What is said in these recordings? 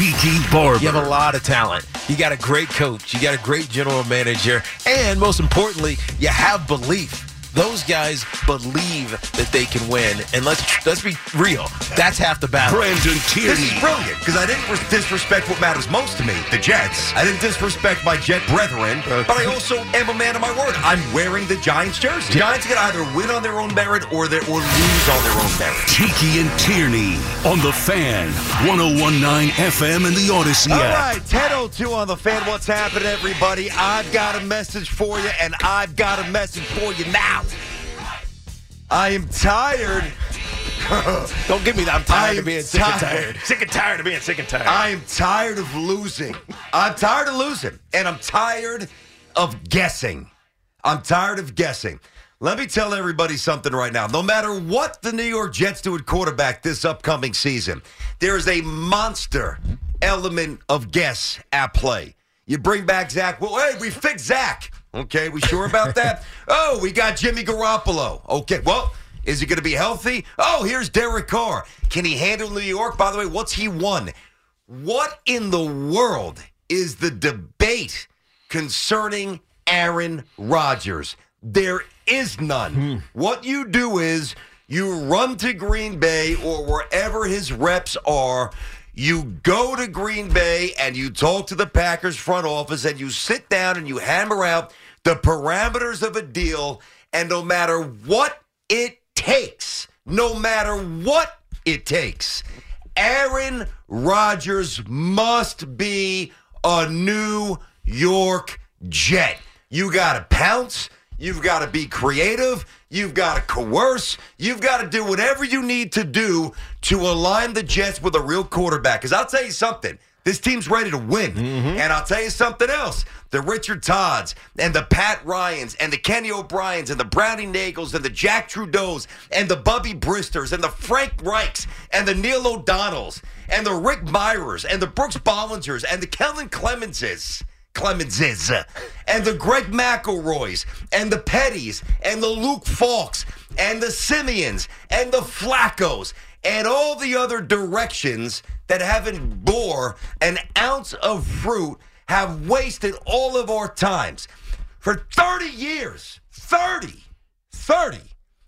Tiki Barber. You have a lot of talent. You got a great coach. You got a great general manager. And most importantly, you have belief. Those guys believe that they can win, and let's let's be real. That's half the battle. Brandon Tierney. This is brilliant because I didn't disrespect what matters most to me, the Jets. I didn't disrespect my Jet brethren, uh. but I also am a man of my word. I'm wearing the Giants jersey. Giants can either win on their own merit or they or lose on their own merit. Tiki and Tierney on the Fan, 1019 FM and the Audacy All right, 1002 on the fan. What's happening, everybody? I've got a message for you, and I've got a message for you now. I am tired. Don't give me that. I'm tired of being sick and tired. tired. Sick and tired of being sick and tired. I am tired of losing. I'm tired of losing, and I'm tired of guessing. I'm tired of guessing. Let me tell everybody something right now. No matter what the New York Jets do at quarterback this upcoming season, there is a monster element of guess at play. You bring back Zach. Well, hey, we fixed Zach. Okay, we sure about that? oh, we got Jimmy Garoppolo. Okay, well, is he going to be healthy? Oh, here's Derek Carr. Can he handle New York? By the way, what's he won? What in the world is the debate concerning Aaron Rodgers? There is none. Hmm. What you do is you run to Green Bay or wherever his reps are. You go to Green Bay and you talk to the Packers front office and you sit down and you hammer out the parameters of a deal. And no matter what it takes, no matter what it takes, Aaron Rodgers must be a New York Jet. You got to pounce. You've got to be creative. You've got to coerce. You've got to do whatever you need to do to align the Jets with a real quarterback. Because I'll tell you something. This team's ready to win. And I'll tell you something else. The Richard Todds and the Pat Ryans and the Kenny O'Briens and the Browning Nagles and the Jack Trudeaus and the Bubby Bristers and the Frank Reichs and the Neil O'Donnells and the Rick Mirers and the Brooks Bollingers and the Kellen Clemenses. Clemenses and the Greg McElroys and the Petties and the Luke Falks and the Siemians and the Flaccos and all the other directions that haven't bore an ounce of fruit have wasted all of our times. For 30 years, 30, 30,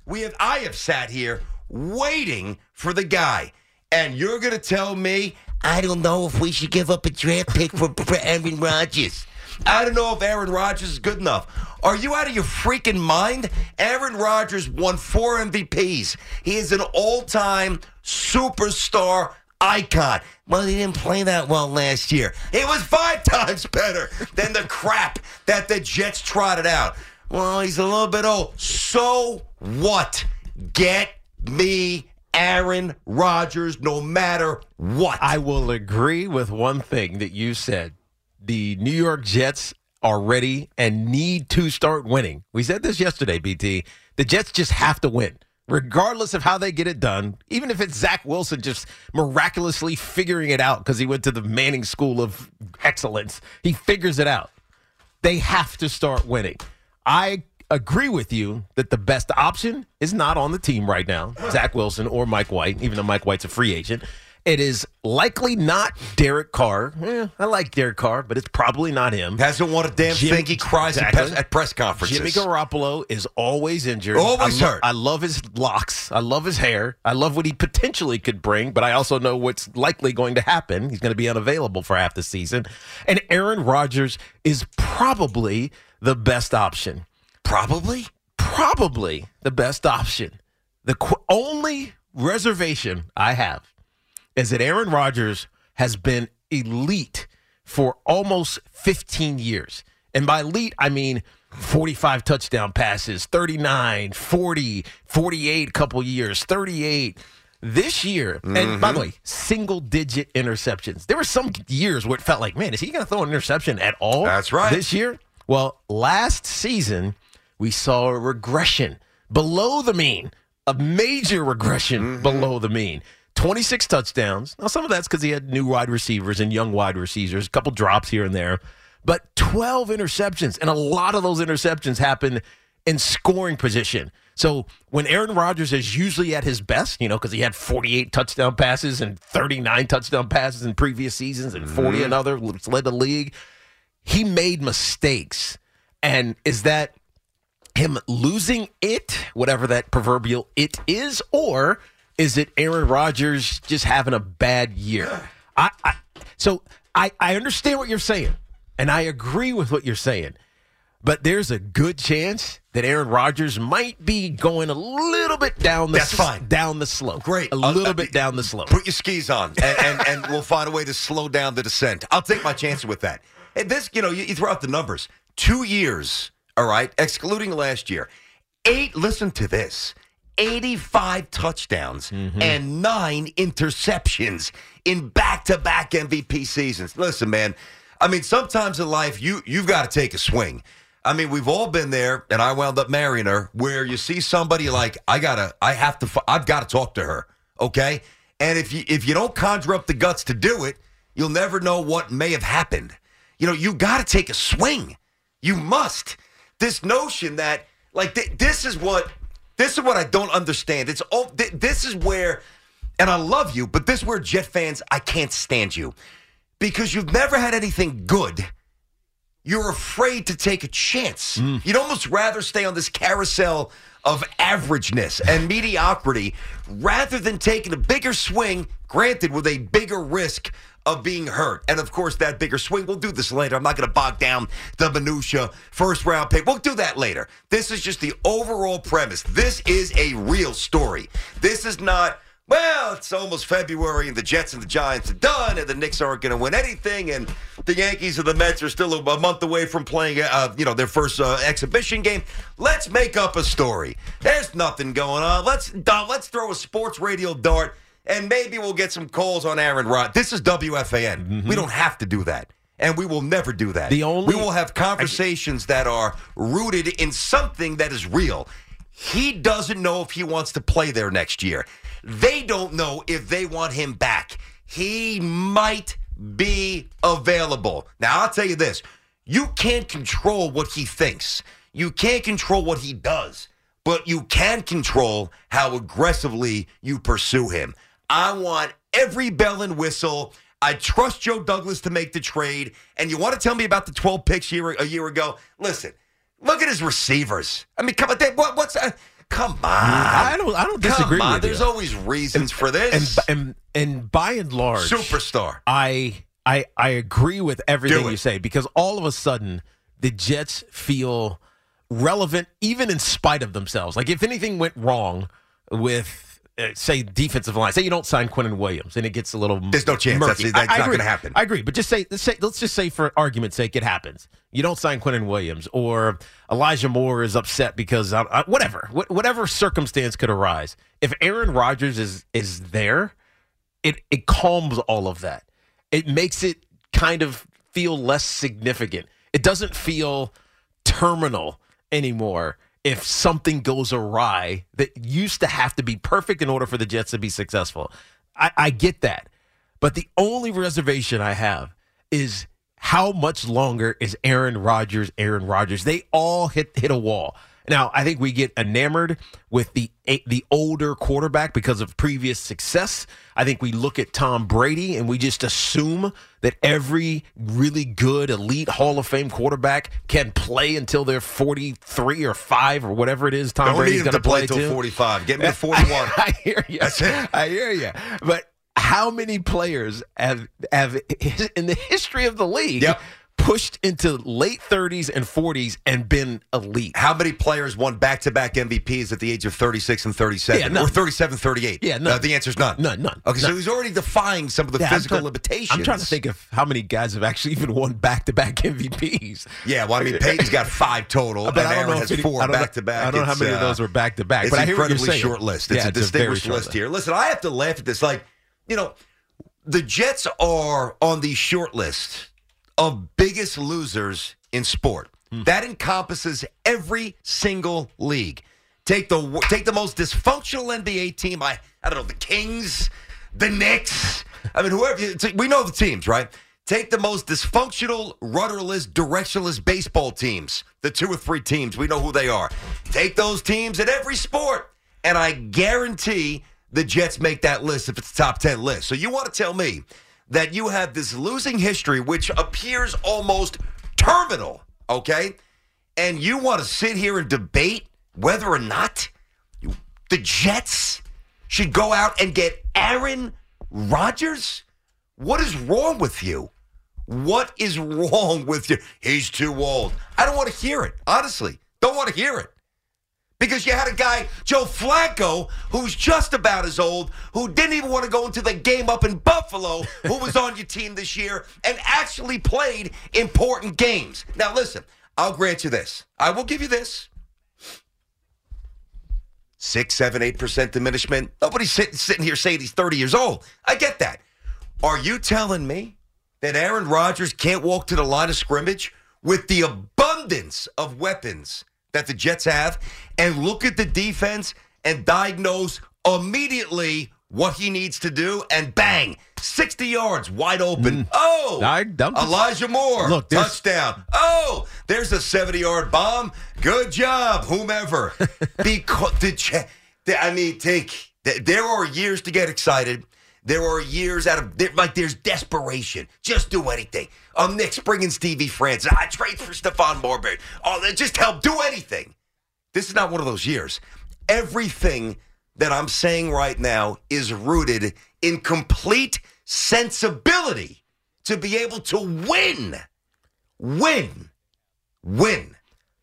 we have I have sat here waiting for the guy. And you're going to tell me, I don't know if we should give up a draft pick for, for Aaron Rodgers. I don't know if Aaron Rodgers is good enough. Are you out of your freaking mind? Aaron Rodgers won four MVPs. He is an all time superstar icon. Well, he didn't play that well last year. It was five times better than the crap that the Jets trotted out. Well, he's a little bit old. So what? Get me Aaron Rodgers no matter what. I will agree with one thing that you said. The New York Jets are ready and need to start winning. We said this yesterday, BT. The Jets just have to win, regardless of how they get it done. Even if it's Zach Wilson just miraculously figuring it out because he went to the Manning School of Excellence, he figures it out. They have to start winning. I agree with you that the best option is not on the team right now, Zach Wilson or Mike White, even though Mike White's a free agent. It is likely not Derek Carr. Eh, I like Derek Carr, but it's probably not him. Hasn't won a damn Jimmy- thing. He cries at Exactly. press- at press conferences. Jimmy Garoppolo is always injured. Always I lo- hurt. I love his locks. I love his hair. I love what he potentially could bring, but I also know what's likely going to happen. He's going to be unavailable for half the season. And Aaron Rodgers is probably the best option. Probably. Probably the best option. The qu- only reservation I have is that Aaron Rodgers has been elite for almost 15 years. And by elite, I mean 45 touchdown passes, 39, 40, 48 couple years, 38. This year, and by the mm-hmm. way, single digit interceptions. There were some years where it felt like, man, is he going to throw an interception at all? That's right. This year? Well, last season, we saw a regression below the mean, a major regression mm-hmm. below the mean. 26 touchdowns. Now, some of that's because he had new wide receivers and young wide receivers, a couple drops here and there, but 12 interceptions. And a lot of those interceptions happen in scoring position. So when Aaron Rodgers is usually at his best, you know, because he had 48 touchdown passes and 39 touchdown passes in previous seasons and 40 mm-hmm. another, led the league, he made mistakes. And is that him losing it, whatever that proverbial it is, or is it Aaron Rodgers just having a bad year? I, I so I, I understand what you're saying, and I agree with what you're saying, but there's a good chance that Aaron Rodgers might be going a little bit down the That's fine. down the slope. Great. a little uh, bit down the slope. Put your skis on, and, and, and we'll find a way to slow down the descent. I'll take my chances with that. And this, you know, you, you throw out the numbers. Two years, all right, excluding last year. Eight, listen to this 85 touchdowns mm-hmm. and nine interceptions in back to back MVP seasons. Listen, man, I mean, sometimes in life, you, you've got to take a swing. I mean, we've all been there, and I wound up marrying her, where you see somebody like, I gotta, I have to, I've got to talk to her, okay? And if you if you don't conjure up the guts to do it, you'll never know what may have happened. You know, you got to take a swing. You must. This notion that like th- this is what this is what I don't understand. It's all th- this is where, and I love you, but this is where Jet fans I can't stand you because you've never had anything good you're afraid to take a chance. Mm. You'd almost rather stay on this carousel of averageness and mediocrity rather than taking a bigger swing, granted, with a bigger risk of being hurt. And of course, that bigger swing, we'll do this later. I'm not going to bog down the minutia, first round pick. We'll do that later. This is just the overall premise. This is a real story. This is not. Well, it's almost February, and the Jets and the Giants are done, and the Knicks aren't going to win anything, and the Yankees and the Mets are still a, a month away from playing, uh, you know, their first uh, exhibition game. Let's make up a story. There's nothing going on. Let's let's throw a sports radio dart, and maybe we'll get some calls on Aaron Rod. This is WFAN. We don't have to do that. And we will never do that. The only- we will have conversations that are rooted in something that is real. He doesn't know if he wants to play there next year. They don't know if they want him back. He might be available. Now, I'll tell you this you can't control what he thinks, you can't control what he does, but you can control how aggressively you pursue him. I want every bell and whistle. I trust Joe Douglas to make the trade. And you want to tell me about the 12 picks year, a year ago? Listen, look at his receivers. I mean, come on, what, what's uh, come on? Mm, I don't I don't disagree Come on, with there's you. always reasons for this. and and by and large, Superstar. I I I agree with everything you say because all of a sudden the Jets feel relevant even in spite of themselves. Like if anything went wrong with say defensive line, say you don't sign Quinnen Williams and it gets a little There's no chance. murky. That's- that's I- I not agree. gonna happen. I agree, but just say let's say let's just say for argument's sake it happens. You don't sign Quinnen Williams or Elijah Moore is upset because uh, uh, whatever wh- whatever circumstance could arise. If Aaron Rodgers is is there, it it calms all of that. It makes it kind of feel less significant. It doesn't feel terminal anymore if something goes awry that used to have to be perfect in order for the Jets to be successful. I, I get that. But the only reservation I have is how much longer is Aaron Rodgers Aaron Rodgers? They all hit hit a wall. Now, I think we get enamored with the the older quarterback because of previous success. I think we look at Tom Brady and we just assume that every really good elite Hall of Fame quarterback can play until they're 43 or 5 or whatever it is Tom Don't Brady's going to play until 45. Get me to 41. I hear you. I hear you. But how many players have have in the history of the league Yep. Pushed into late 30s and 40s and been elite. How many players won back-to-back MVPs at the age of 36 and 37? Yeah, none. or 37, 38? Yeah, none. Uh, the answer's none. None, none. Okay, so he's already defying some of the Yeah, I'm physical trying- limitations. I'm trying to think of how many guys have actually even won back-to-back MVPs. Yeah, well, I mean, Peyton's got five total, But I don't Aaron know has if any- four I don't know- back-to-back. I don't know how many of uh, those were back-to-back, It's but I hear what you're incredibly short list. It's Yeah, a it's a distinguished short list list. here. Listen, I have to laugh at this. Like, you know, the Jets are on the short list of biggest losers in sport. Hmm. That encompasses every single league. Take the take the most dysfunctional NBA team. I I don't know the Kings, the Knicks. I mean, whoever we know the teams, right? Take the most dysfunctional, rudderless, directionless baseball teams. The two or three teams we know who they are. Take those teams in every sport, and I guarantee the Jets make that list if it's a top ten list. So you want to tell me that you have this losing history, which appears almost terminal, okay? And you want to sit here and debate whether or not you, the Jets should go out and get Aaron Rodgers? What is wrong with you? What is wrong with you? He's too old. I don't want to hear it. Honestly, don't want to hear it. Because you had a guy, Joe Flacco, who's just about as old, who didn't even want to go into the game up in Buffalo, who was on your team this year and actually played important games. Now, listen, I'll grant you this. I will give you this. Six, seven, eight percent diminishment. Nobody's sitting, sitting here saying he's 30 years old. I get that. Are you telling me that Aaron Rodgers can't walk to the line of scrimmage with the abundance of weapons that the Jets have and look at the defense and diagnose immediately what he needs to do and bang, 60 yards wide open. Mm. Oh, I- Elijah Moore, Look, touchdown. Oh, there's a 70 yard bomb. Good job, whomever. because the, I mean, take, th- there are years to get excited. There are years out of, there, like, there's desperation. Just do anything. Um, Knicks bringing Stevie Francis. I trade for Stephon Marbury. Oh, just help. Do anything. This is not one of those years. Everything that I'm saying right now is rooted in complete sensibility to be able to win. Win. Win.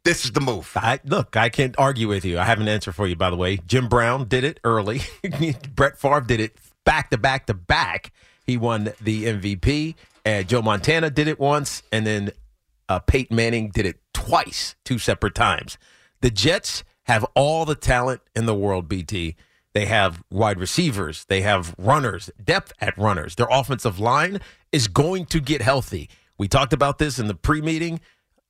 This is the move. I, look, I can't argue with you. I have an answer for you, by the way. Jim Brown did it early. Brett Favre did it back to back to back. He won the MVP. And Joe Montana did it once, and then uh, Peyton Manning did it twice, two separate times. The Jets have all the talent in the world, BT. They have wide receivers, they have runners, depth at runners. Their offensive line is going to get healthy. We talked about this in the pre meeting.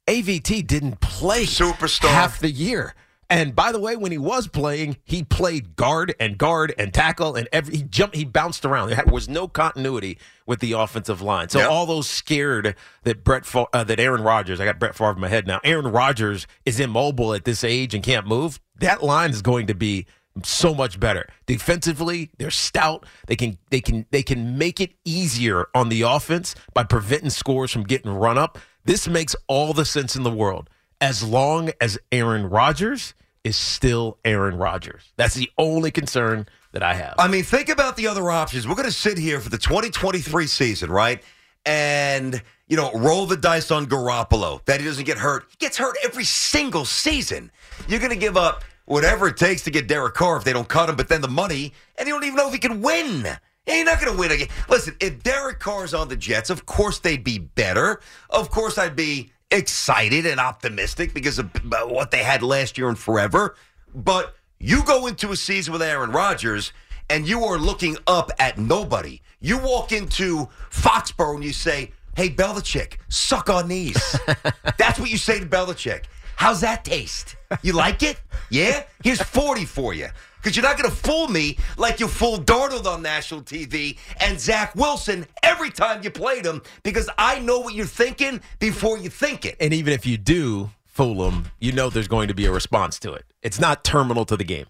AVT didn't play Superstar. half the year. And by the way, when he was playing, he played guard and guard and tackle and every he jumped, he bounced around. There was no continuity with the offensive line. So Yep. all those scared that Brett uh, that Aaron Rodgers, I got Brett Favre in my head now. Aaron Rodgers is immobile at this age and can't move. That line is going to be so much better defensively. They're stout. They can they can they can make it easier on the offense by preventing scores from getting run up. This makes all the sense in the world as long as Aaron Rodgers is still Aaron Rodgers. That's the only concern that I have. I mean, think about the other options. We're going to sit here for the 2023 season, right? And, you know, roll the dice on Garoppolo that he doesn't get hurt. He gets hurt every single season. You're going to give up whatever it takes to get Derek Carr if they don't cut him, but then the money, and you don't even know if he can win. And you're not going to win again. Listen, if Derek Carr's on the Jets, of course they'd be better. Of course I'd be excited and optimistic because of what they had last year and forever. But you go into a season with Aaron Rodgers and you are looking up at nobody. You walk into Foxborough and you say, Hey, Belichick, suck on these. That's what you say to Belichick. How's that taste? You like it? Yeah? Here's 40 for you. Because you're not going to fool me like you fooled Darnold on national TV and Zach Wilson every time you played him because I know what you're thinking before you think it. and even if you do fool them, you know there's going to be a response to it. It's not terminal to the game.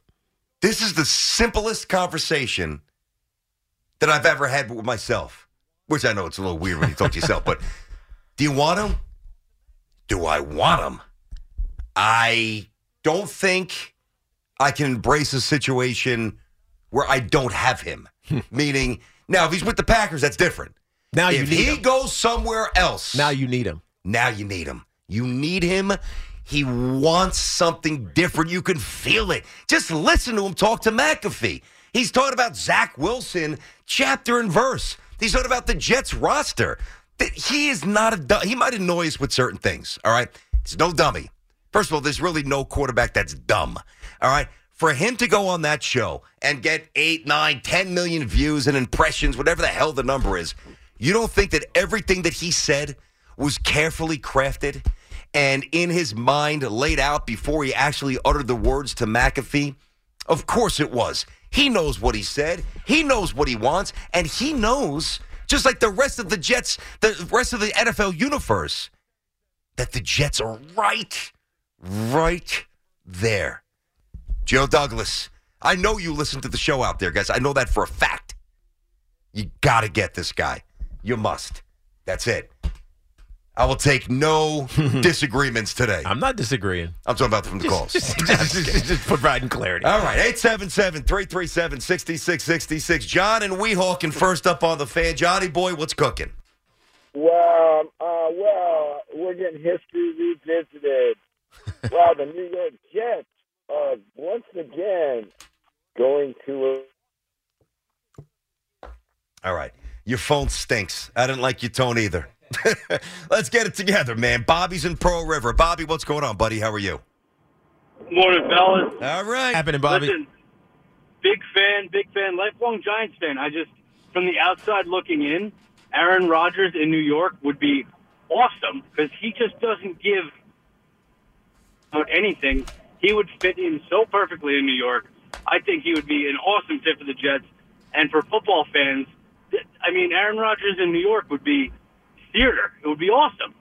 This is the simplest conversation that I've ever had with myself, which I know it's a little weird when you talk to yourself, but do you want him? Do I want him? I don't think I can embrace a situation where I don't have him. Hmm. Meaning, now if he's with the Packers, that's different. Now you if need he him. goes somewhere else, Now you need him. Now you need him. You need him. He wants something different. You can feel it. Just listen to him talk to McAfee. He's talking about Zach Wilson, chapter and verse. He's talking about the Jets roster. He is not a he might annoy us with certain things. All right, he's no dummy. First of all, there's really no quarterback that's dumb. All right. For him to go on that show and get eight, nine, ten million views and impressions, whatever the hell the number is, you don't think that everything that he said was carefully crafted and in his mind laid out before he actually uttered the words to McAfee? Of course it was. He knows what he said. He knows what he wants, and he knows, just like the rest of the Jets, the rest of the NFL universe, that the Jets are right, right there. Joe Douglas, I know you listen to the show out there, guys. I know that for a fact. You got to get this guy. You must. That's it. I will take no disagreements today. I'm not disagreeing. I'm talking about from the calls. Just, just, just, just providing clarity. All right, 877 337 6666. John and Weehawken first up on the fan. Johnny boy, what's cooking? Well, uh, well, we're getting history revisited. Well, the New York Jets are once again going to a All right, your phone stinks. I didn't like your tone either. Let's get it together, man. Bobby's in Pearl River. Bobby, what's going on, buddy? How are you? Morning, fellas. All right. happening, Bobby? Listen, big fan, big fan, lifelong Giants fan. I just, from the outside looking in, Aaron Rodgers in New York would be awesome because he just doesn't give out anything. He would fit in so perfectly in New York. I think he would be an awesome fit for the Jets. And for football fans, I mean, Aaron Rodgers in New York would be theater. It would be awesome.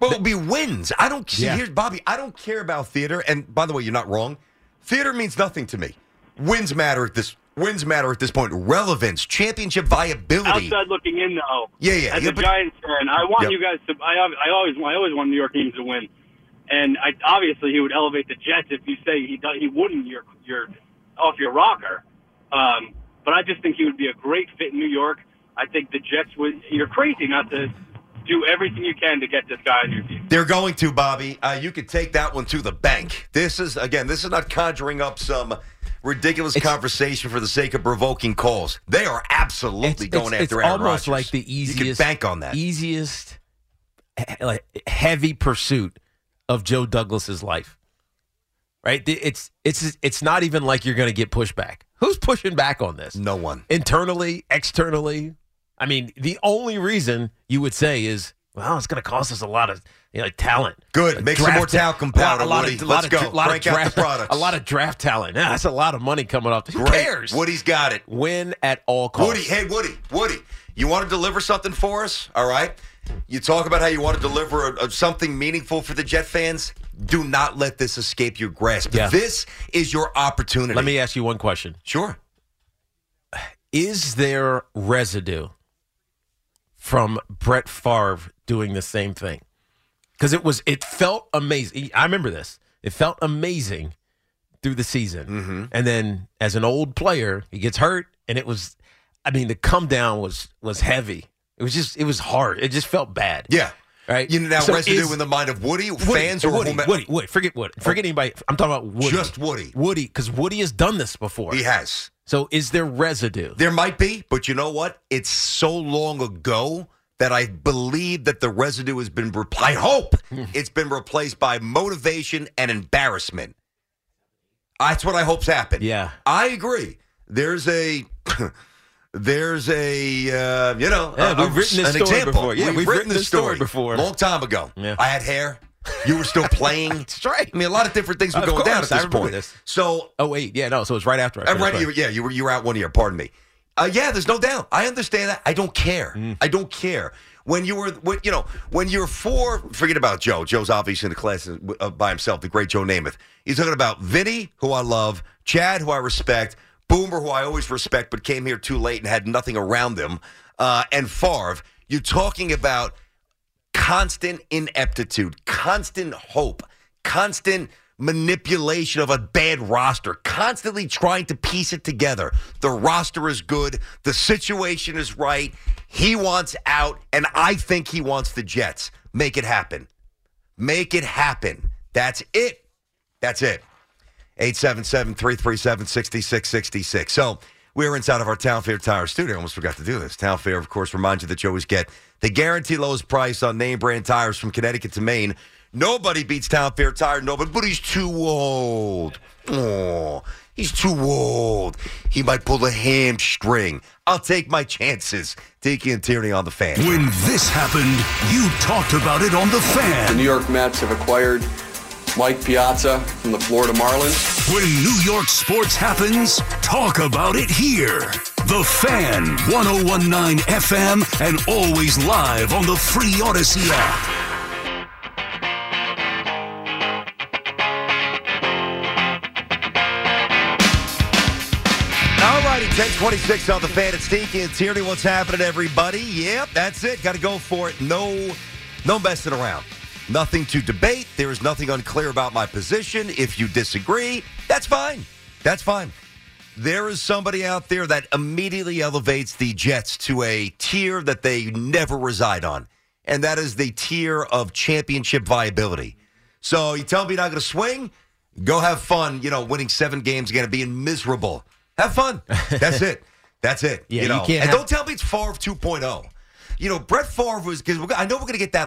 Well, it'll be wins. I don't see Yeah. here's Bobby. I don't care about theater. And by the way, you're not wrong. Theater means nothing to me. Wins matter at this wins matter at this point. Relevance, championship viability. Outside looking in, though. Yeah, yeah, As yeah, a but- Giants fan, I want Yep. you guys to. I, I always, I always want New York teams to win, and I obviously he would elevate the Jets if you say he do- he wouldn't. You're you're off your rocker. Um, but I just think he would be a great fit in New York. I think the Jets would. You're crazy not to do everything you can to get this guy on your team. They're going to, Bobby. Uh, you could take that one to the bank. This is, again, this is not conjuring up some ridiculous It's- conversation for the sake of provoking calls. They are absolutely going it's, after it's Aaron almost Rodgers. like the You easiest can bank on that. easiest like heavy pursuit of Joe Douglas's life. Right? It's it's it's not even like you're going to get pushback. Who's pushing back on this? No one. Internally, externally. I mean, the only reason you would say is, well, it's going to cost us a lot of you know, talent. Good. Make some more ta- talcum a lot- powder, a lot Woody. of, a Let's lot go. Of, lot Crank of out the draft, products. A lot of draft talent. Yeah, that's a lot of money coming off. Who Great. cares? Woody's got it. Win at all costs. Woody, hey, Woody, Woody, you want to deliver something for us? All right. You talk about how you want to deliver a, a- something meaningful for the Jet fans. Do not let this escape your grasp. Yeah. This is your opportunity. Let me ask you one question. Sure. Is there residue from Brett Favre doing the same thing? Because it was, it felt amazing. I remember this. It felt amazing through the season, Mm-hmm. and then as an old player, he gets hurt, and it was, I mean, the come down was was heavy. It was just, it was hard. It just felt bad. Yeah. Right. You know, now So residue is- in the mind of Woody, Woody, fans or Woody, Woody, Woody, forget Woody, forget anybody. I'm talking about Woody. Just Woody. Woody, because Woody has done this before. He has. So is there residue? There might be, but you know what? It's so long ago that I believe that the residue has been. Repl- I hope Hmm. it's been replaced by motivation and embarrassment. That's what I hope's happened. Yeah. I agree. There's a. There's a uh, you know Yeah, a- we've written this an story example. before. Yeah, we've written this story before. long time ago. Yeah. I had hair. You were still playing. That's right. I mean, a lot of different things were going down at this point. this. So Oh wait, yeah, no. So it was right after. I uh, right, playing. you, yeah, you were you were out one year. Pardon me. Uh, yeah, there's no doubt. I understand that. I don't care. Mm. I don't care. When you were, when, you know, when you're four, forget about Joe. Joe's obviously in the class uh, by himself. The great Joe Namath. He's talking about Vinny, who I love, Chad, who I respect, Boomer, who I always respect, but came here too late and had nothing around them, uh, and Favre. You're talking about constant ineptitude, constant hope, constant manipulation of a bad roster, constantly trying to piece it together. The roster is good, the situation is right. He wants out, and I think he wants the Jets. make it happen. Make it happen. That's it. That's it. 877 337 6666. So we're inside of our Town Fair Tire studio. Almost forgot to do this. Town Fair, of course, reminds you that you always get the guaranteed lowest price on name brand tires from Connecticut to Maine. Nobody beats Town Fair Tire. Nobody, but he's too old. Oh, he's too old. He might pull a hamstring. I'll take my chances. Tiki and Tierney on the fan. When this happened, you talked about it on The fan. The New York Mets have acquired Mike Piazza from the Florida Marlins. When New York sports happens, talk about it here. The Fan, 1019 FM, and always live on the free Audacy app. All righty, 1026 on the fan. It's Tiki and Tierney. What's happening, everybody? Yep, that's it. Got to go for it. No, no messing around. Nothing to debate. There is nothing unclear about my position. If you disagree, that's fine. That's fine. There is somebody out there that immediately elevates the Jets to a tier that they never reside on, and that is the tier of championship viability. So you tell me you're not going to swing? Go have fun. You know, winning seven games again and being miserable. Have fun. That's it. That's it. Yeah, you you know, can't and have- don't tell me it's Favre 2.0. You know, Brett Favre was because I know we're going to get that.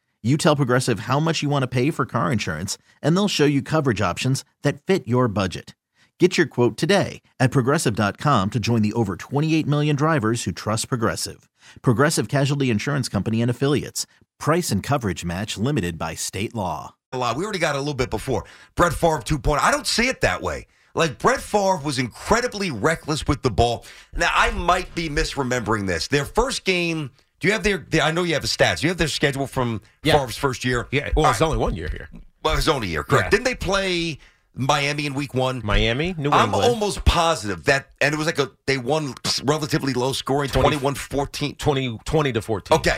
You tell Progressive how much you want to pay for car insurance, and they'll show you coverage options that fit your budget. Get your quote today at progressive.com to join the over 28 million drivers who trust Progressive. Progressive Casualty Insurance Company and Affiliates. Price and coverage match limited by state law. a lot. We already got a little bit before. Brett Favre 2.0. I don't see it that way. Like Brett Favre was incredibly reckless with the ball. Now I might be misremembering this. Their first game. Do you have their? their- I know you have the stats. Do you have their schedule from Yeah. Favre's first year. Yeah, well, All it's right. only one year here. Well, it's only a year. Correct. Yeah. Didn't they play Miami in Week One? Miami, New I'm almost positive that, and it was like a they won relatively low scoring, 21-14. 20, 20 to 14. Okay.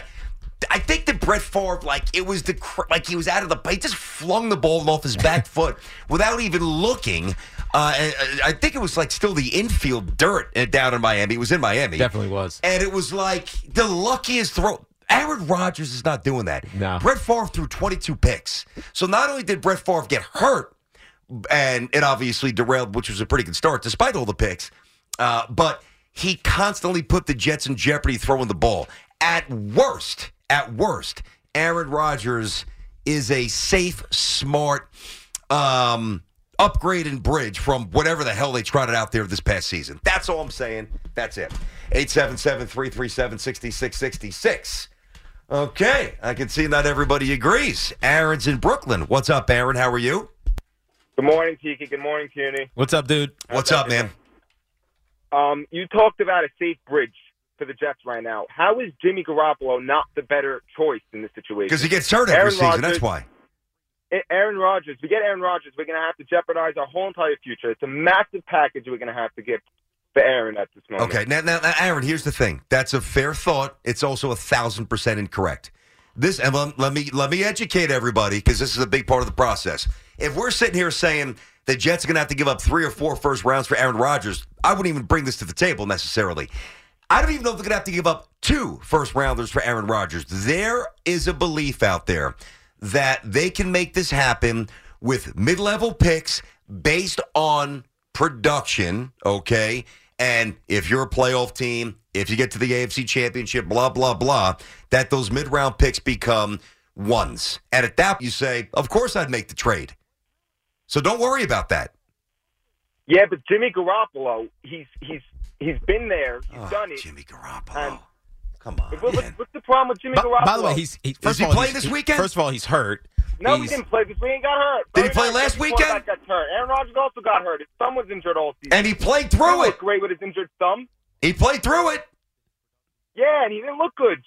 I think that Brett Favre, like it was the like he was out of the he just flung the ball off his back foot without even looking. Uh, uh, I think it was like still the infield dirt uh, down in Miami. It was in Miami, Definitely was. and it was like the luckiest throw. Aaron Rodgers is not doing that. No. Brett Favre threw 22 picks. So not only did Brett Favre get hurt, and it obviously derailed, which was a pretty good start despite all the picks. Uh, but he constantly put the Jets in jeopardy throwing the ball. At worst, at worst, Aaron Rodgers is a safe, smart um, upgrade and bridge from whatever the hell they trotted out there this past season. That's all I'm saying. That's it. 877 337 6666. Okay, I can see not everybody agrees. Aaron's in Brooklyn. What's up, Aaron? How are you? Good morning, Tiki. Good morning, Tierney. What's up, dude? What's up, man? Um, you talked about a safe bridge for for the Jets right now. How is Jimmy Garoppolo not the better choice in this situation? Because he gets hurt every Aaron season. Rodgers- That's why. Aaron Rodgers. We get Aaron Rodgers, we're going to have to jeopardize our whole entire future. It's a massive package we're going to have to get for Aaron at this moment. Okay, now, now, Aaron, here's the thing. That's a fair thought. It's also a thousand percent incorrect. This, and let, let me let me educate everybody because this is a big part of the process. If we're sitting here saying the Jets are going to have to give up three or four first rounds for Aaron Rodgers, I wouldn't even bring this to the table necessarily. I don't even know if they're going to have to give up two first rounders for Aaron Rodgers. There is a belief out there that they can make this happen with mid level picks based on production, okay? And if you're a playoff team, if you get to the AFC championship, blah, blah, blah, that those mid round picks become ones. And at that, you say, of course I'd make the trade. So don't worry about that. Yeah, but Jimmy Garoppolo, he's he's he's been there, he's Oh, done it. Jimmy Garoppolo. And Come on. what- what's, what's the problem with Jimmy By, Garoppolo? by the way, he's he, first he of all, playing he's- this weekend? First of all, he's hurt. no, he didn't play because we ain't got hurt. Did he play nice. last weekend? Got hurt. Aaron Rodgers also got hurt. His thumb was injured all season. And he played through didn't it. great with his injured thumb. He played through it. Yeah, and he didn't look good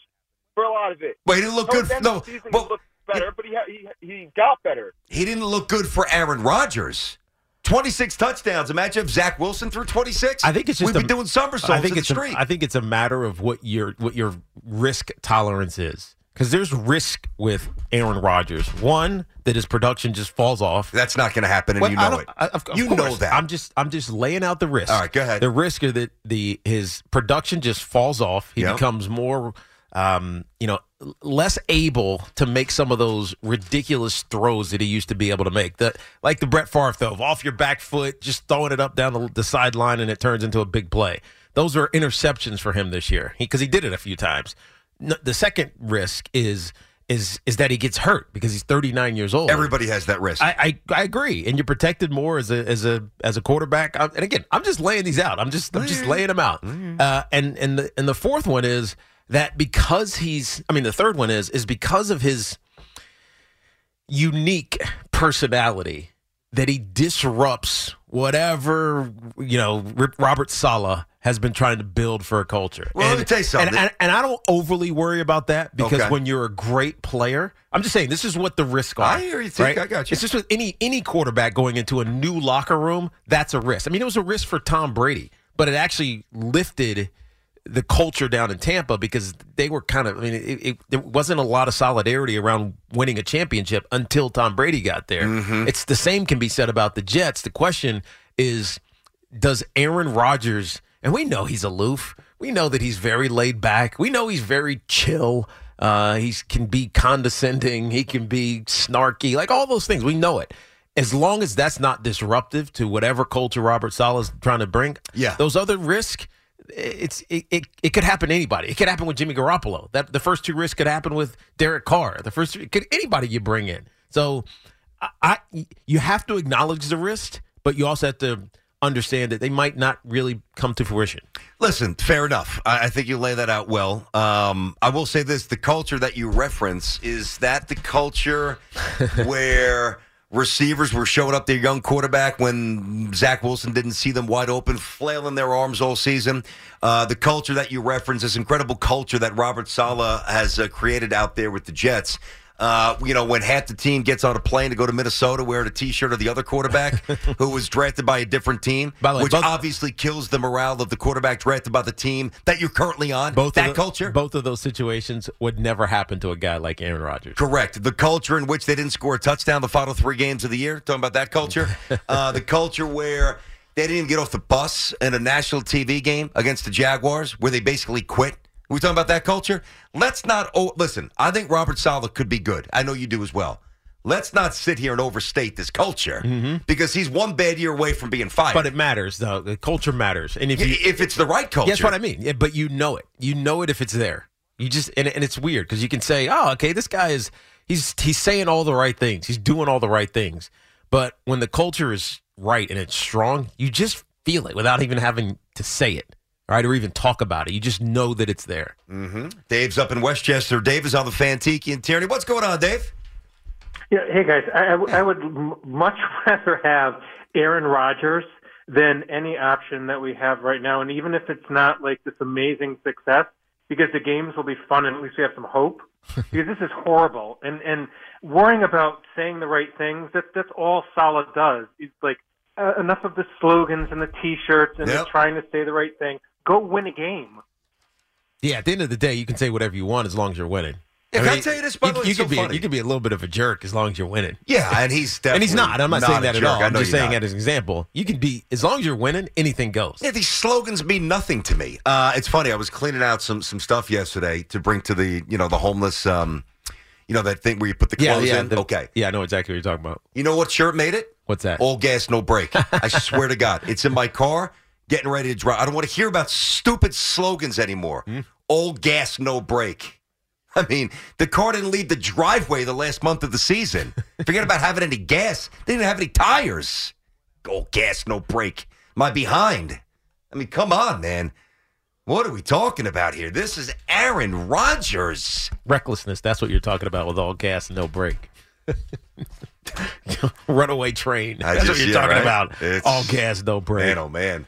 for a lot of it. But he didn't look Towards good. For, end no, of the season, well, he looked better, but he, ha- he he got better. he didn't look good for Aaron Rodgers. 26 touchdowns. Imagine if Zach Wilson threw 26. I think it's just We've a- been doing somersaults I think in it's the street. I think it's a matter of what your what your risk tolerance is. Because there's risk with Aaron Rodgers. One that his production just falls off. That's not going to happen, and Well, you know it. I- of- of you know that. I'm just I'm just laying out the risk. All right, go ahead. The risk is that the his production just falls off. He Yep. becomes more, um, you know, less able to make some of those ridiculous throws that he used to be able to make. The like the Brett Favre throw off your back foot, just throwing it up down the, the sideline, and it turns into a big play. Those are interceptions for him this year because he, did it a few times. No, the second risk is. Is is that he gets hurt because he's 39 years old. Everybody has that risk. I, I I agree, and you're protected more as a as a as a quarterback. i and again, I'm just laying these out. I'm just I'm just laying them out. Uh, and and the and the fourth one is that because he's, I mean, the third one is is because of his unique personality that he disrupts whatever you know Robert Saleh has been trying to build for a culture. Well, let and, me tell you something. And, and, and I don't overly worry about that because Okay. when you're a great player, I'm just saying this is what the risks are. I hear you, Tick. I got you. It's just with any any quarterback going into a new locker room, that's a risk. I mean, it was a risk for Tom Brady, but it actually lifted the culture down in Tampa because they were kind of. I mean, it, it, there wasn't a lot of solidarity around winning a championship until Tom Brady got there. Mm-hmm. It's the same can be said about the Jets. The question is, does Aaron Rodgers? And we know he's aloof. We know that he's very laid back. We know he's very chill. Uh, he can be condescending. He can be snarky. Like all those things. We know it. As long as that's not disruptive to whatever culture Robert Saleh's trying to bring. Yeah. Those other risks, it's it, it, it could happen to anybody. It could happen with Jimmy Garoppolo. That the first two risks could happen with Derek Carr. The first it could anybody you bring in. So I, I you have to acknowledge the risk, but you also have to understand that they might not really come to fruition. Listen, fair enough. I, I think you lay that out well. Um, I will say this: the culture that you reference is that the culture where receivers were showing up their young quarterback when Zach Wilson didn't see them wide open, flailing their arms all season. Uh, the culture that you reference, this incredible culture that Robert Saleh has uh, created out there with the Jets. Uh, you know, when half the team gets on a plane to go to Minnesota wearing a T-shirt of the other quarterback who was drafted by a different team, way, which both- obviously kills the morale of the quarterback drafted by the team that you're currently on. Both that of the- culture. both of those situations would never happen to a guy like Aaron Rodgers. Correct. The culture in which they didn't score a touchdown the final three games of the year. Talking about that culture. uh, the culture where they didn't even get off the bus in a national TV game against the Jaguars, where they basically quit. We talking about that culture? Let's not. Oh, listen. I think Robert Saleh could be good. I know you do as well. Let's not sit here and overstate this culture because he's one bad year away from being fired. Mm-hmm. But it matters, though. The culture matters, and if you, if it's the right culture, That's what I mean. Yeah, but you know it. You know it if it's there. You just and, and it's weird because you can say, "Oh, okay, this guy is he's he's saying all the right things. He's doing all the right things." But when the culture is right and it's strong, you just feel it without even having to say it, right, or even talk about it. You just know that it's there. hmm Dave's up in Westchester. Dave is on the Fantiki and Tierney. What's going on, Dave? Yeah, hey guys, I, I w- I would m- much rather have Aaron Rodgers than any option that we have right now. And even if it's not like this amazing success, because the games will be fun and at least we have some hope. because this is horrible. And and worrying about saying the right things, that that's all Saleh does. It's like uh, enough of the slogans and the t-shirts and Yep. the trying to say the right thing. Go win a game. Yeah, at the end of the day, you can say whatever you want as long as you're winning. Yeah, can I tell you this, by You, the way, you it's so can be funny. you can be a little bit of a jerk as long as you're winning. Yeah, and he's and he's not. I'm not, not saying a that at all. I I'm just saying not. it as an example. You can be as long as you're winning, anything goes. Yeah, these slogans mean nothing to me. Uh, it's funny. I was cleaning out some some stuff yesterday to bring to the you know the homeless. Um, you know that thing where you put the Yeah, clothes yeah. in. the- okay. Yeah, I know exactly what you're talking about. You know what shirt made it? What's that? All gas, no brake. I swear to God, it's in my car, getting ready to drive. I don't want to hear about stupid slogans anymore. Hmm? All gas, no brake. I mean, the car didn't leave the driveway the last month of the season. Forget about having any gas. They didn't have any tires. All gas, no brake. My behind. I mean, come on, man. What are we talking about here? This is Aaron Rodgers. Recklessness. That's what you're talking about with all gas and no brake. Runaway train. I That's just- what you're yeah, talking right? about. It's- all gas, no brake. Man, oh man.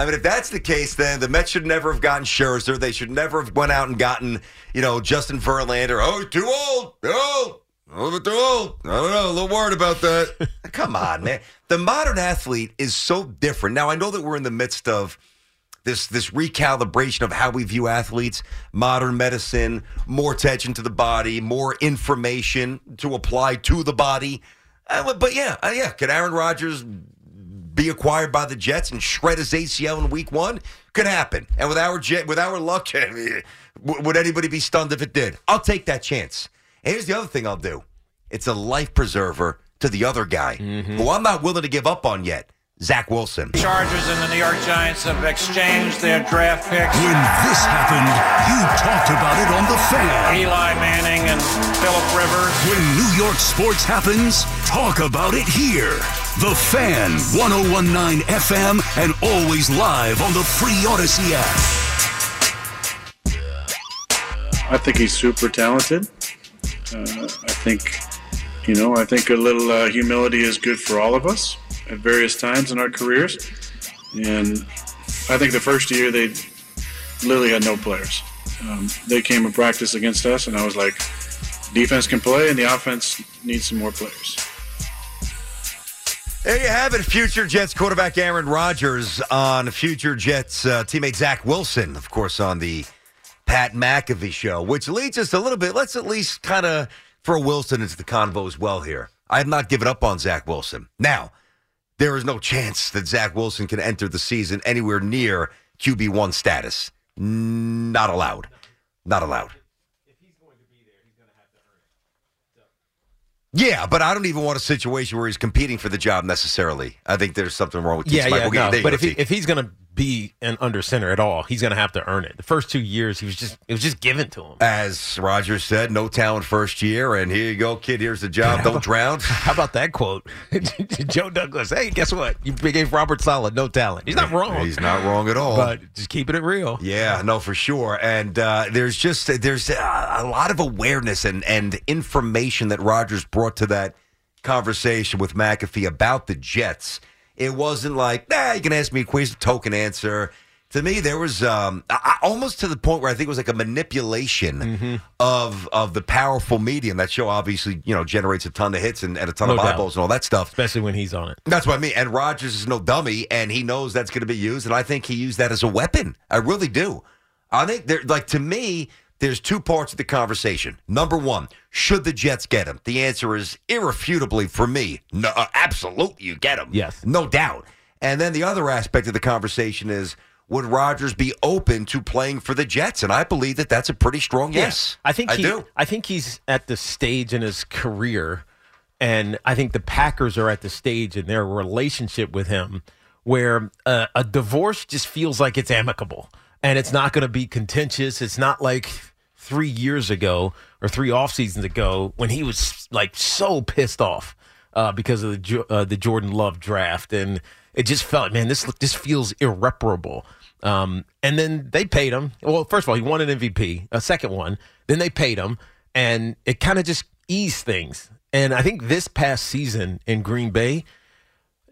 I mean, if that's the case, then the Mets should never have gotten Scherzer. They should never have went out and gotten, you know, Justin Verlander. Oh, too old. Too old. A little bit too old. I don't know. A little worried about that. Come on, man. The modern athlete is so different. Now, I know that we're in the midst of this this recalibration of how we view athletes, modern medicine, more attention to the body, more information to apply to the body. Uh, but- yeah, uh, yeah. Could Aaron Rodgers be acquired by the Jets and shred his ACL in Week One? Could happen. And with our jet, with our luck, would anybody be stunned if it did? I'll take that chance. And here's the other thing I'll do. It's a life preserver to the other guy, mm-hmm. who I'm not willing to give up on yet. Zach Wilson. Chargers and the New York Giants have exchanged their draft picks. When this happened, you talked about it on The Fan. Eli Manning and Philip Rivers. When New York sports happens, talk about it here. The Fan, 1019 FM, and always live on the free Audacy app. I think he's super talented. Uh, I think, you know, I think a little uh, humility is good for all of us at various times in our careers. And I think the first year they literally had no players. Um, they came and practice against us, and I was like, defense can play, and the offense needs some more players. There you have it. Future Jets quarterback Aaron Rodgers on future Jets uh, teammate Zach Wilson, of course, on the Pat McAfee show, which leads us a little bit. Let's at least kind of throw Wilson into the convo as well here. I have not given up on Zach Wilson. Now, there is no chance that Zach Wilson can enter the season anywhere near QB1 status. Not allowed. Not allowed. Yeah, but I don't even want a situation where he's competing for the job necessarily. I think there's something wrong with Keith Yeah, yeah, no. But if he, if he's going to be an under center at all, he's going to have to earn it. The first two years, he was just it was just given to him. As Rodgers said, no talent first year, and here you go, kid. Here's the job. Don't drown. How about that quote, Joe Douglas? Hey, guess what? You gave Robert Saleh no talent. He's not wrong. He's not wrong at all. But just keeping it real. Yeah, no, for sure. And uh, there's just there's uh, a lot of awareness and and information that Rodgers brought to that conversation with McAfee about the Jets. It wasn't like, nah, you can ask me a quiz, token answer. To me, there was um, I, almost to the point where I think it was like a manipulation of of the powerful medium. That show obviously, you know, generates a ton of hits and, and a ton No of doubt. eyeballs and all that stuff. Especially when he's on it. That's what I mean. And Rodgers is no dummy, and he knows that's going to be used. And I think he used that as a weapon. I really do. I think there, like to me, there's two parts of the conversation. Number one, should the Jets get him? The answer is irrefutably for me, no, uh, absolutely, you get him. Yes, no doubt. And then the other aspect of the conversation is. Would Rodgers be open to playing for the Jets? And I believe that that's a pretty strong yes. I think I he, do. I think he's at the stage in his career, and I think the Packers are at the stage in their relationship with him where uh, a divorce just feels like it's amicable and it's not going to be contentious. It's not like three years ago or three off seasons ago when he was like so pissed off uh, because of the uh, the Jordan Love draft, and it just felt, man, this this feels irreparable. Um, and then they paid him. Well, first of all, he won an MVP, a second one. Then they paid him, and it kind of just eased things. And I think this past season in Green Bay,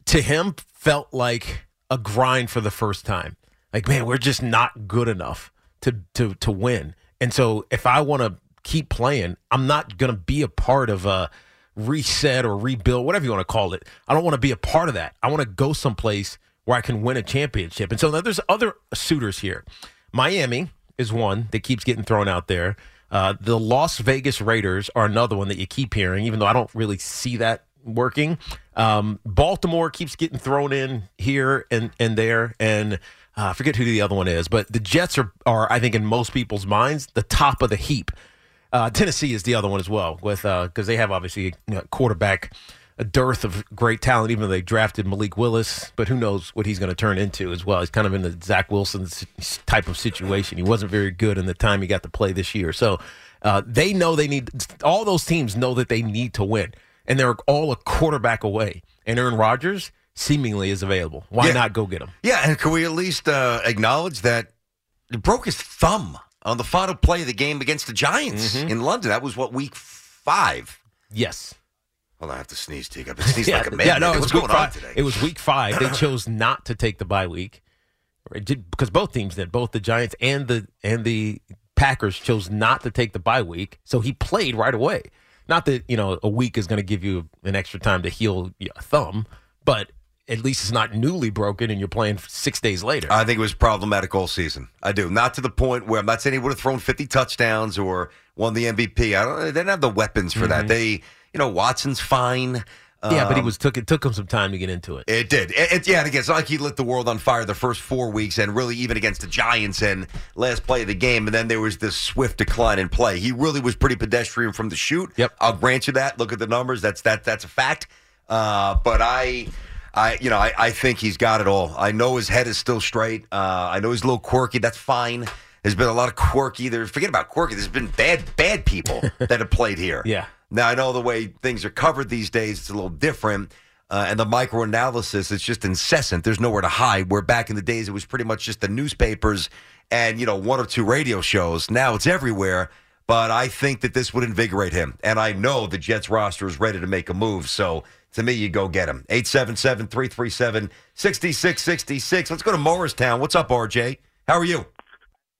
to him, felt like a grind for the first time. Like, man, we're just not good enough to to to win. And so if I want to keep playing, I'm not going to be a part of a reset or rebuild, whatever you want to call it. I don't want to be a part of that. I want to go someplace where I can win a championship. And so now there's other suitors here. Miami is one that keeps getting thrown out there. Uh, the Las Vegas Raiders are another one that you keep hearing, even though I don't really see that working. Um, Baltimore keeps getting thrown in here and, and there. And uh, I forget who the other one is, but the Jets are, are, I think, in most people's minds, the top of the heap. Uh, Tennessee is the other one as well, with because they have obviously you know, quarterback a dearth of great talent, even though they drafted Malik Willis. But who knows what he's going to turn into as well? He's kind of in the Zach Wilson type of situation. He wasn't very good in the time he got to play this year, so uh, they know they need. All those teams know that they need to win, and they're all a quarterback away. And Aaron Rodgers seemingly is available. Why Yeah. not go get him? Yeah, and can we at least uh, acknowledge that he broke his thumb on the final play of the game against the Giants Mm-hmm. in London? That was what week five. Yes. On, I have to sneeze, Teague. I've been sneezing yeah, like a man. yeah, no, it What's was going week on five. today? It was week five. They chose not to take the bye week, did- because both teams did. Both the Giants and the and the Packers chose not to take the bye week, so he played right away. Not that you know a week is going to give you an extra time to heal your thumb, but at least it's not newly broken and you're playing six days later. I think it was problematic all season. I do. Not to the point where I'm not saying he would have thrown 50 touchdowns or won the MVP. I don't. They didn't have the weapons for that. They, you know, Watson's fine. Mm-hmm. yeah, but he Um, was took it took him some time to get into it. It did. It, it- yeah, and again, it's like he lit the world on fire the first four weeks, and really even against the Giants and last play of the game, and then there was this swift decline in play. He really was pretty pedestrian from the shoot. Yep, I'll grant you that. Look at the numbers. That's that. That's a fact. Uh, but I. I, you know, I, I think he's got it all. I know his head is still straight. Uh, I know he's a little quirky. That's fine. There's been a lot of quirky. There, forget about quirky. There's been bad, bad people that have played here. Yeah. Now I know the way things are covered these days; it's a little different. Uh, and the micro analysis is just incessant. There's nowhere to hide. Where back in the days it was pretty much just the newspapers and you know one or two radio shows. Now it's everywhere. But I think that this would invigorate him, and I know the Jets roster is ready to make a move. So to me, you go get him. 877-337-6666. Let's go to Morristown. What's up, RJ? How are you?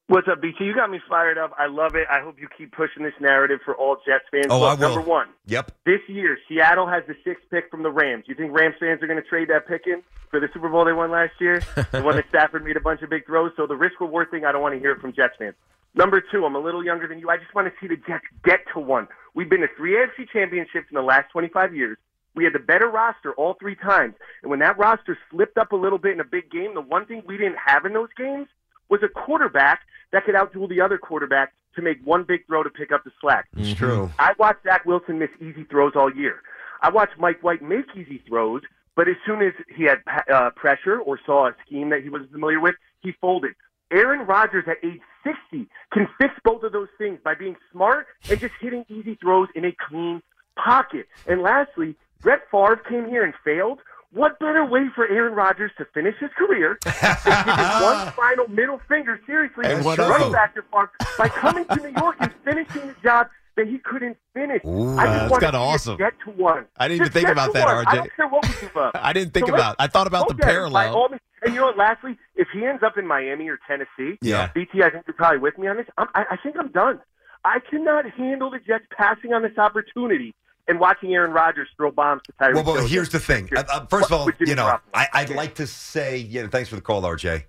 What's up, BT? You got me fired up. I love it. I hope you keep pushing this narrative for all Jets fans. Oh, Look, I will. Number one, Yep. this year, Seattle has the sixth pick from the Rams. You think Rams fans are going to trade that pick in for the Super Bowl they won last year? the one that Stafford made a bunch of big throws. So the risk reward thing, I don't want to hear it from Jets fans. Number two, I'm a little younger than you. I just want to see the Jets get to one. We've been to three AFC championships in the last 25 years. We had the better roster all three times. And when that roster slipped up a little bit in a big game, the one thing we didn't have in those games was a quarterback that could outduel the other quarterback to make one big throw to pick up the slack. It's true. I watched Zach Wilson miss easy throws all year. I watched Mike White make easy throws, but as soon as he had uh, pressure or saw a scheme that he was familiar with, he folded. Aaron Rodgers at age 60 can fix both of those things by being smart and just hitting easy throws in a clean pocket. And lastly, Brett Favre came here and failed. What better way for Aaron Rodgers to finish his career than give one final middle finger, seriously, And what of? back to Favre, by coming to New York and finishing the job that he couldn't finish. Ooh, I just that's to kinda awesome. Get to one. I didn't even Just think about that, one. I RJ. don't care what we give up. I didn't think So about. I thought about the parallel. And you know what? Lastly, if he ends up in Miami or Tennessee, Yeah. BT, I think you're probably with me on this. I'm, I, I think I'm done. I cannot handle the Jets passing on this opportunity and watching Aaron Rodgers throw bombs to Tyreek Well, well, Hill. here's the thing. Uh, uh, first of all, With Jimmy you know, I, I'd like to say, you know, thanks for the call, RJ.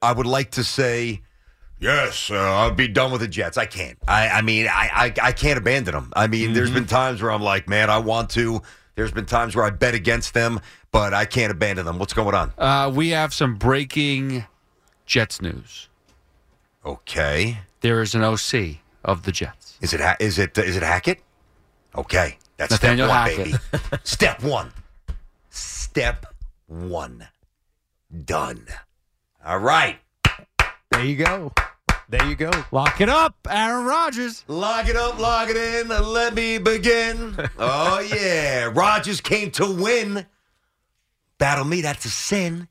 I would like to say, yes, uh, I'll be done with the Jets. I can't. I, I mean, I, I, I can't abandon them. I mean, there's been times where I'm like, man, I want to. There's been times where I bet against them, but I can't abandon them. What's going on? Uh, we have some breaking Jets news. Okay. There is an OC of the Jets. Is it Ha- is it is it Hackett? Okay, that's Nathaniel step one, Hackett. baby. step one. Step one. Done. All right. There you go. There you go. Lock it up, Aaron Rodgers. Lock it up, lock it in. Let me begin. Oh yeah, Rodgers came to win. Battle me, that's a sin.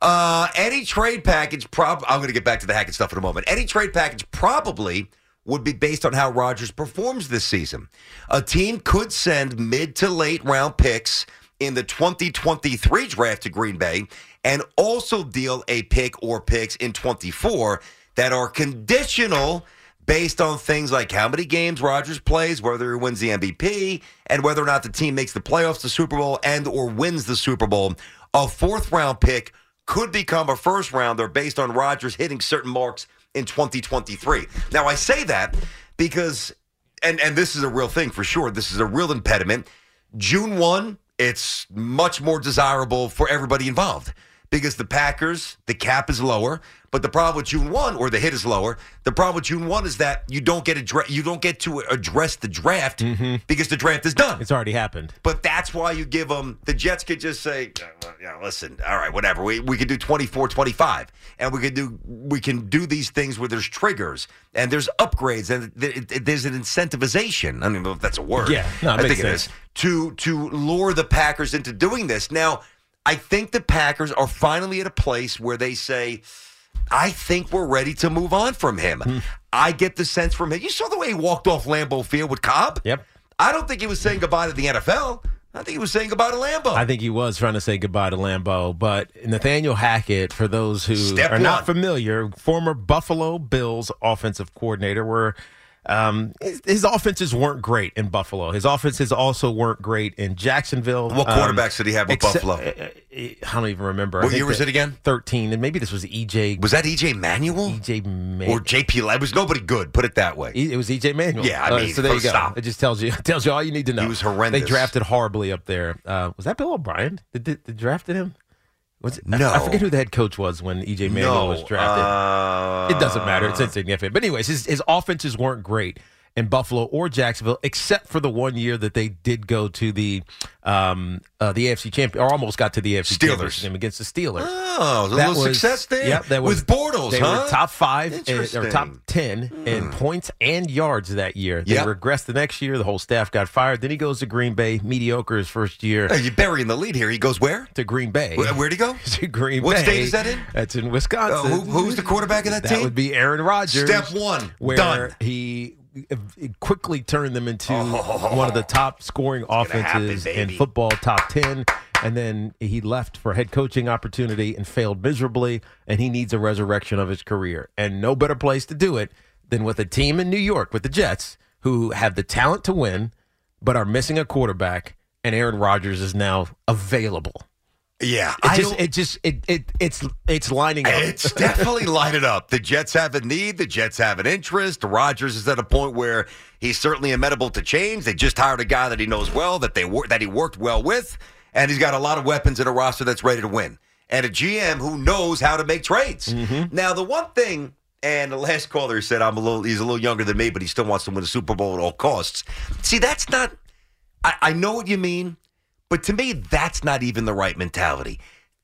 Uh, any trade package, prob I'm going to get back to the Hackett stuff in a moment. Any trade package probably would be based on how Rodgers performs this season. A team could send mid to late round picks in the 2023 draft to Green Bay and also deal a pick or picks in 24 that are conditional based on things like how many games Rodgers plays, whether he wins the MVP, and whether or not the team makes the playoffs, the Super Bowl, and or wins the Super Bowl. A fourth round pick could become a first rounder based on Rodgers hitting certain marks in 2023. Now I say that because and and this is a real thing for sure. This is a real impediment. June 1, it's much more desirable for everybody involved because the Packers, the cap is lower. But the problem with June one, or the hit is lower. The problem with June one is that you don't get address, you don't get to address the draft mm-hmm. because the draft is done. It's already happened. But that's why you give them. The Jets could just say, "Yeah, listen, all right, whatever. We we could do 24, 25, and we could do we can do these things where there's triggers and there's upgrades and th- th- there's an incentivization. I don't know if that's a word. Yeah, no, it I think it sense. is to to lure the Packers into doing this. Now, I think the Packers are finally at a place where they say, I think we're ready to move on from him. Hmm. I get the sense from him. You saw the way he walked off Lambeau Field with Cobb? Yep. I don't think he was saying goodbye to the NFL. I think he was saying goodbye to Lambeau. I think he was trying to say goodbye to Lambeau, but Nathaniel Hackett, for those who Step are not familiar, former Buffalo Bills offensive coordinator, where um, his, his offenses weren't great in Buffalo. His offenses also weren't great in Jacksonville. What Um, quarterbacks did he have with except- Buffalo? uh, uh, I don't even remember. I What think year was it again? Thirteen, and maybe this was EJ. Was that EJ Manuel? EJ Manuel. or JP? It was nobody good. Put it that way. It was EJ Manuel. Yeah, I Uh, mean, so there you go. stop. It just tells you tells you all you need to know. He was horrendous. They drafted horribly up there. Uh, was that Bill O'Brien? Did, did, did drafted him? Was it, I- No. I, forget who the head coach was when EJ Manuel No, was drafted. uh, it doesn't matter. It's insignificant. But anyways, his, his offenses weren't great in Buffalo or Jacksonville, except for the one year that they did go to the um, uh, the AFC champion or almost got to the AFC Steelers. championship game against the Steelers. Oh, a That little was- success there. Yep, that was with Bortles, They huh? were top five in, or Hmm. top ten in points and yards that year. They Yep. regressed the next year. The whole staff got fired. Then he goes to Green Bay, mediocre his first year Hey, you're burying the lead here. He goes where? to Green Bay. Where, where'd he go? to Green What Bay. state is that in? That's in Uh, Wisconsin. who, who's the quarterback of that, That team? That would be Aaron Rodgers. Step one, where done. he uh, quickly turned them into Oh. one of the top scoring happen, offenses in football, top 10. And then he left for head coaching opportunity and failed miserably. And he needs a resurrection of his career. And no better place to do it than with a team in New York, with the Jets, who have the talent to win, but are missing a quarterback. And Aaron Rodgers is now available. Yeah, It I just, it just, it, it, it's, it's lining up. It's definitely lining up. The Jets have a need. The Jets have an interest. Rodgers is at a point where he's certainly amenable to change. They just hired a guy that he knows well, that they wor- that he worked well with, and he's got a lot of weapons in a roster that's ready to win, and a GM who knows how to make trades. Mm-hmm. Now, the one thing, and the last caller said I'm a little, he's a little younger than me, but he still wants to win a Super Bowl at all costs. See, that's not. I, I know what you mean, but to me, that's not even the right mentality.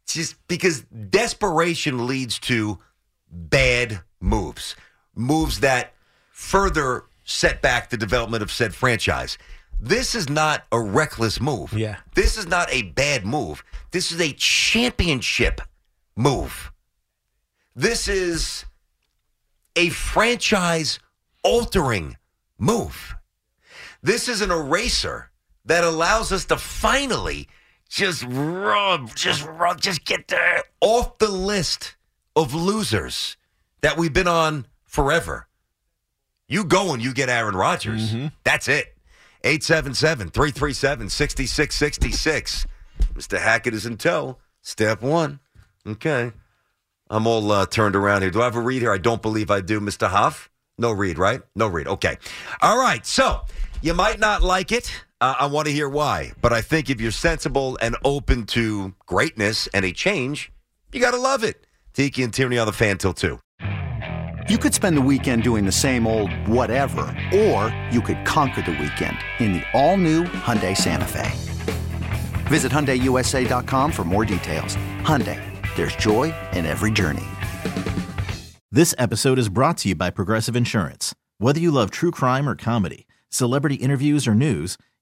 Just because desperation leads to bad moves, moves that further set back the development of said franchise. This is not a reckless move. Yeah. This is not a bad move. This is a championship move. This is a franchise altering move. This is an eraser that allows us to finally just rub, just rub, just get there off the list of losers that we've been on forever. You go and you get Aaron Rodgers. That's it. 877 337 6666. Mr. Hackett is in tow. Step one. Okay. I'm all uh, turned around here. Do I have a read here? I don't believe I do, Mr. Hoff. No read, right? No read. Okay. All right. So you might not like it. Uh, I want to hear why. But I think if you're sensible and open to greatness and a change, you got to love it. Tiki and Tierney on the fan till 2. You could spend the weekend doing the same old whatever, or you could conquer the weekend in the all-new Hyundai Santa Fe. Visit HyundaiUSA.com for more details. Hyundai, there's joy in every journey. This episode is brought to you by Progressive Insurance. Whether you love true crime or comedy, celebrity interviews or news,